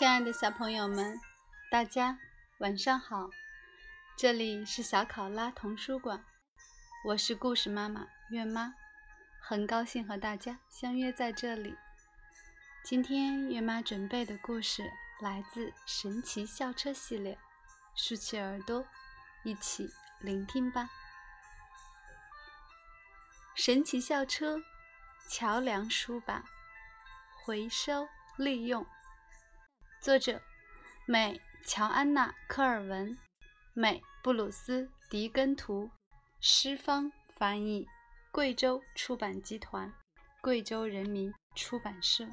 亲爱的小朋友们，大家晚上好！这里是小考拉童书馆，我是故事妈妈月妈，很高兴和大家相约在这里。今天月妈准备的故事来自《神奇校车》系列，竖起耳朵，一起聆听吧。《神奇校车》，桥梁书吧，回收利用。作者：美乔安娜·科尔文，美布鲁斯·迪根图，诗方翻译，贵州出版集团，贵州人民出版社。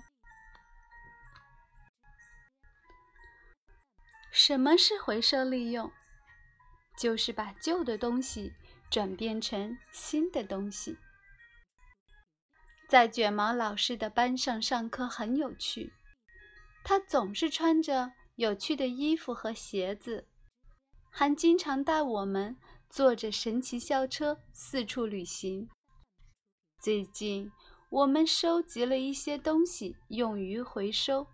什么是回收利用？就是把旧的东西转变成新的东西。在卷毛老师的班上上课很有趣。他总是穿着有趣的衣服和鞋子，还经常带我们坐着神奇校车四处旅行。最近我们收集了一些东西用于回收，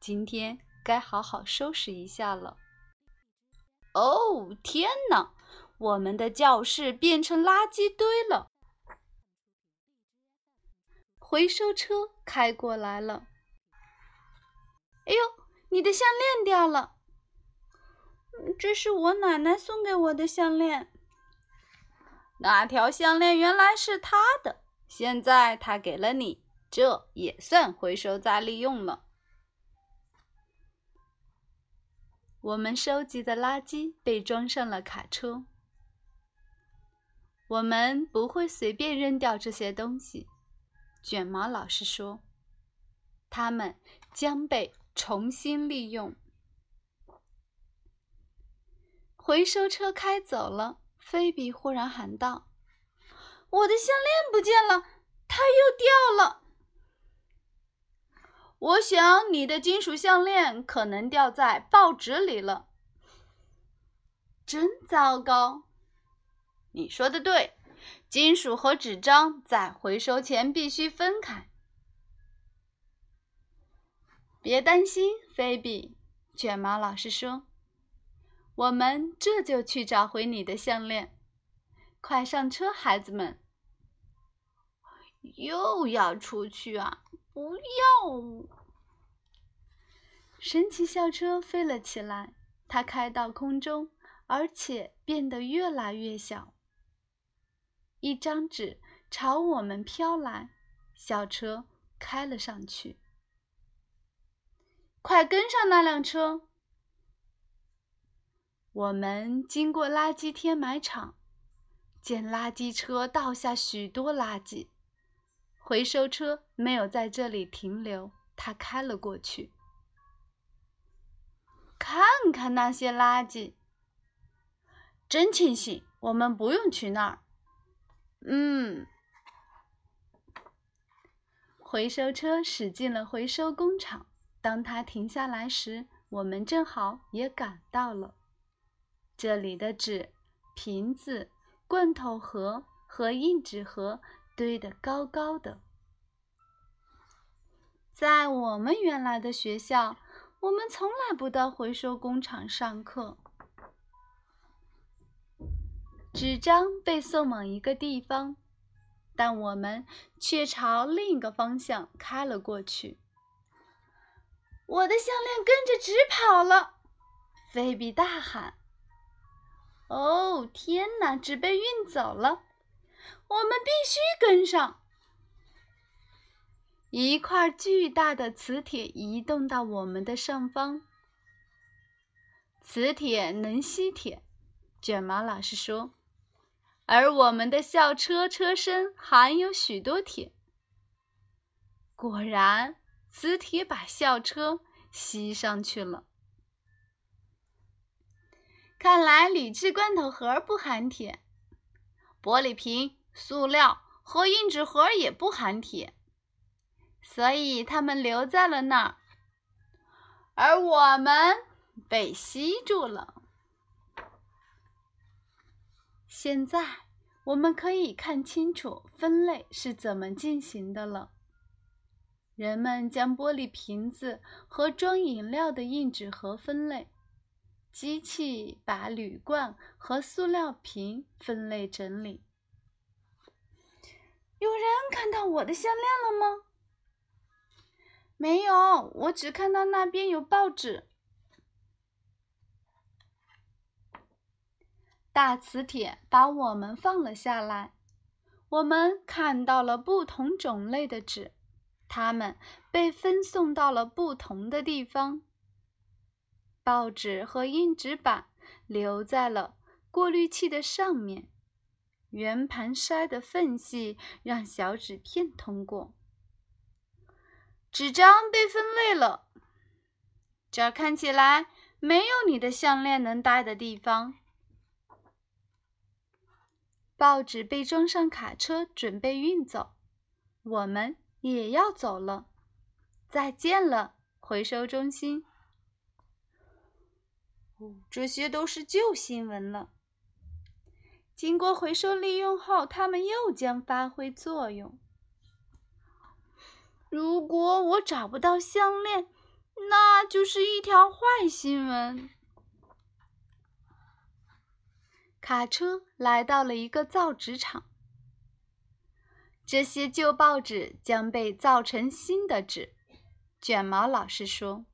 今天该好好收拾一下了。哦，天哪！我们的教室变成垃圾堆了。回收车开过来了。哎呦，你的项链掉了！这是我奶奶送给我的项链。那条项链原来是她的，现在她给了你，这也算回收再利用了。我们收集的垃圾被装上了卡车。我们不会随便扔掉这些东西，卷毛老师说，它们将被。重新利用。回收车开走了，菲比忽然喊道：“我的项链不见了，它又掉了。”我想你的金属项链可能掉在报纸里了。真糟糕！你说的对，金属和纸张在回收前必须分开。别担心，菲比，卷毛老师说：“我们这就去找回你的项链。快上车，孩子们！又要出去啊？不要！”神奇校车飞了起来，它开到空中，而且变得越来越小。一张纸朝我们飘来，校车开了上去。快跟上那辆车！我们经过垃圾填埋场，见垃圾车倒下许多垃圾。回收车没有在这里停留，它开了过去。看看那些垃圾，真庆幸我们不用去那儿。嗯，回收车驶进了回收工厂。当他停下来时，我们正好也赶到了。这里的纸、瓶子、罐头盒和硬纸盒堆得高高的。在我们原来的学校，我们从来不到回收工厂上课。纸张被送往一个地方，但我们却朝另一个方向开了过去。我的项链跟着纸跑了，菲比大喊：“哦，天哪！纸被运走了，我们必须跟上。”一块巨大的磁铁移动到我们的上方。磁铁能吸铁，卷毛老师说，而我们的校车车身含有许多铁。果然。磁铁把校车吸上去了。看来铝制罐头盒不含铁，玻璃瓶、塑料和硬纸盒也不含铁，所以它们留在了那儿，而我们被吸住了。现在我们可以看清楚分类是怎么进行的了。人们将玻璃瓶子和装饮料的硬纸盒分类，机器把铝罐和塑料瓶分类整理。有人看到我的项链了吗？没有，我只看到那边有报纸。大磁铁把我们放了下来，我们看到了不同种类的纸。它们被分送到了不同的地方。报纸和硬纸板留在了过滤器的上面，圆盘筛的缝隙让小纸片通过。纸张被分类了，这儿看起来没有你的项链能待的地方。报纸被装上卡车，准备运走。我们。也要走了，再见了，回收中心。哦，这些都是旧新闻了。经过回收利用后，它们又将发挥作用。如果我找不到项链，那就是一条坏新闻。卡车来到了一个造纸厂。这些旧报纸将被造成新的纸，卷毛老师说：“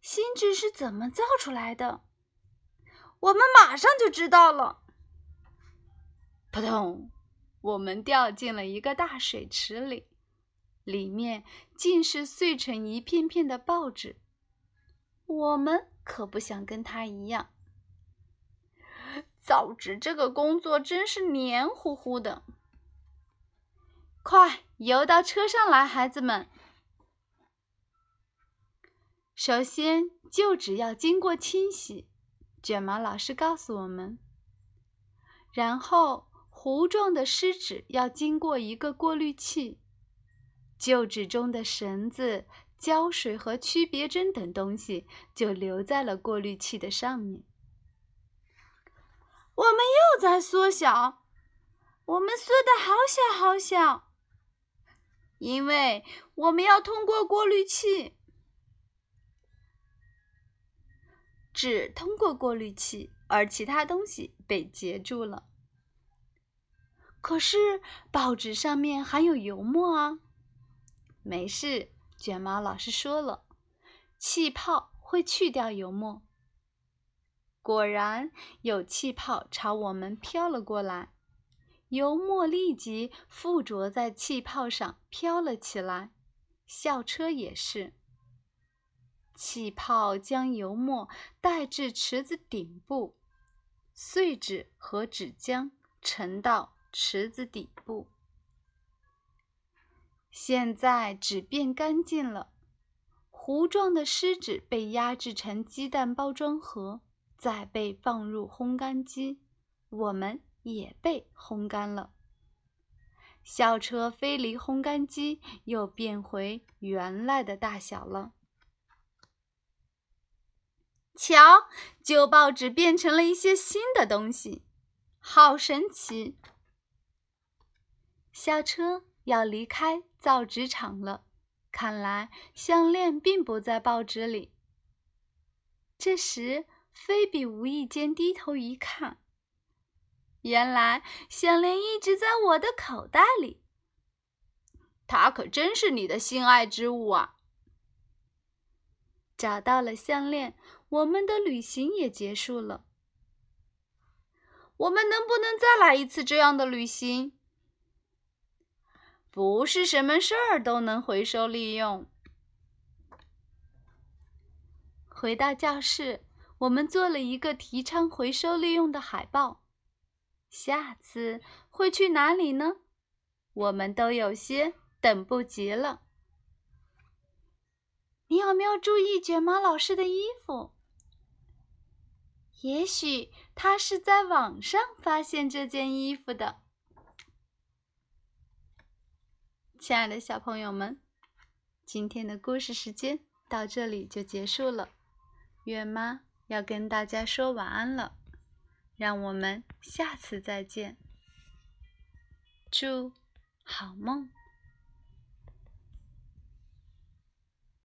新纸是怎么造出来的？我们马上就知道了。”扑通！我们掉进了一个大水池里，里面尽是碎成一片片的报纸。我们可不想跟他一样。造纸这个工作真是黏糊糊的。快游到车上来，孩子们！首先，旧纸要经过清洗，卷毛老师告诉我们。然后，糊状的湿纸要经过一个过滤器，旧纸中的绳子、胶水和区别针等东西就留在了过滤器的上面。我们又在缩小，我们缩的好小好小。因为我们要通过过滤器，只通过过滤器，而其他东西被截住了。可是报纸上面含有油墨啊！没事，卷毛老师说了，气泡会去掉油墨。果然，有气泡朝我们飘了过来。油墨立即附着在气泡上飘了起来，校车也是。气泡将油墨带至池子顶部，碎纸和纸浆沉到池子底部。现在纸变干净了，糊状的湿纸被压制成鸡蛋包装盒，再被放入烘干机。我们。也被烘干了。校车飞离烘干机，又变回原来的大小了。瞧，旧报纸变成了一些新的东西，好神奇！校车要离开造纸厂了，看来项链并不在报纸里。这时，菲比无意间低头一看。原来项链一直在我的口袋里，它可真是你的心爱之物啊！找到了项链，我们的旅行也结束了。我们能不能再来一次这样的旅行？不是什么事儿都能回收利用。回到教室，我们做了一个提倡回收利用的海报。下次会去哪里呢？我们都有些等不及了。你有没有注意卷毛老师的衣服？也许他是在网上发现这件衣服的。亲爱的小朋友们，今天的故事时间到这里就结束了。月妈要跟大家说晚安了。让我们下次再见，祝好梦。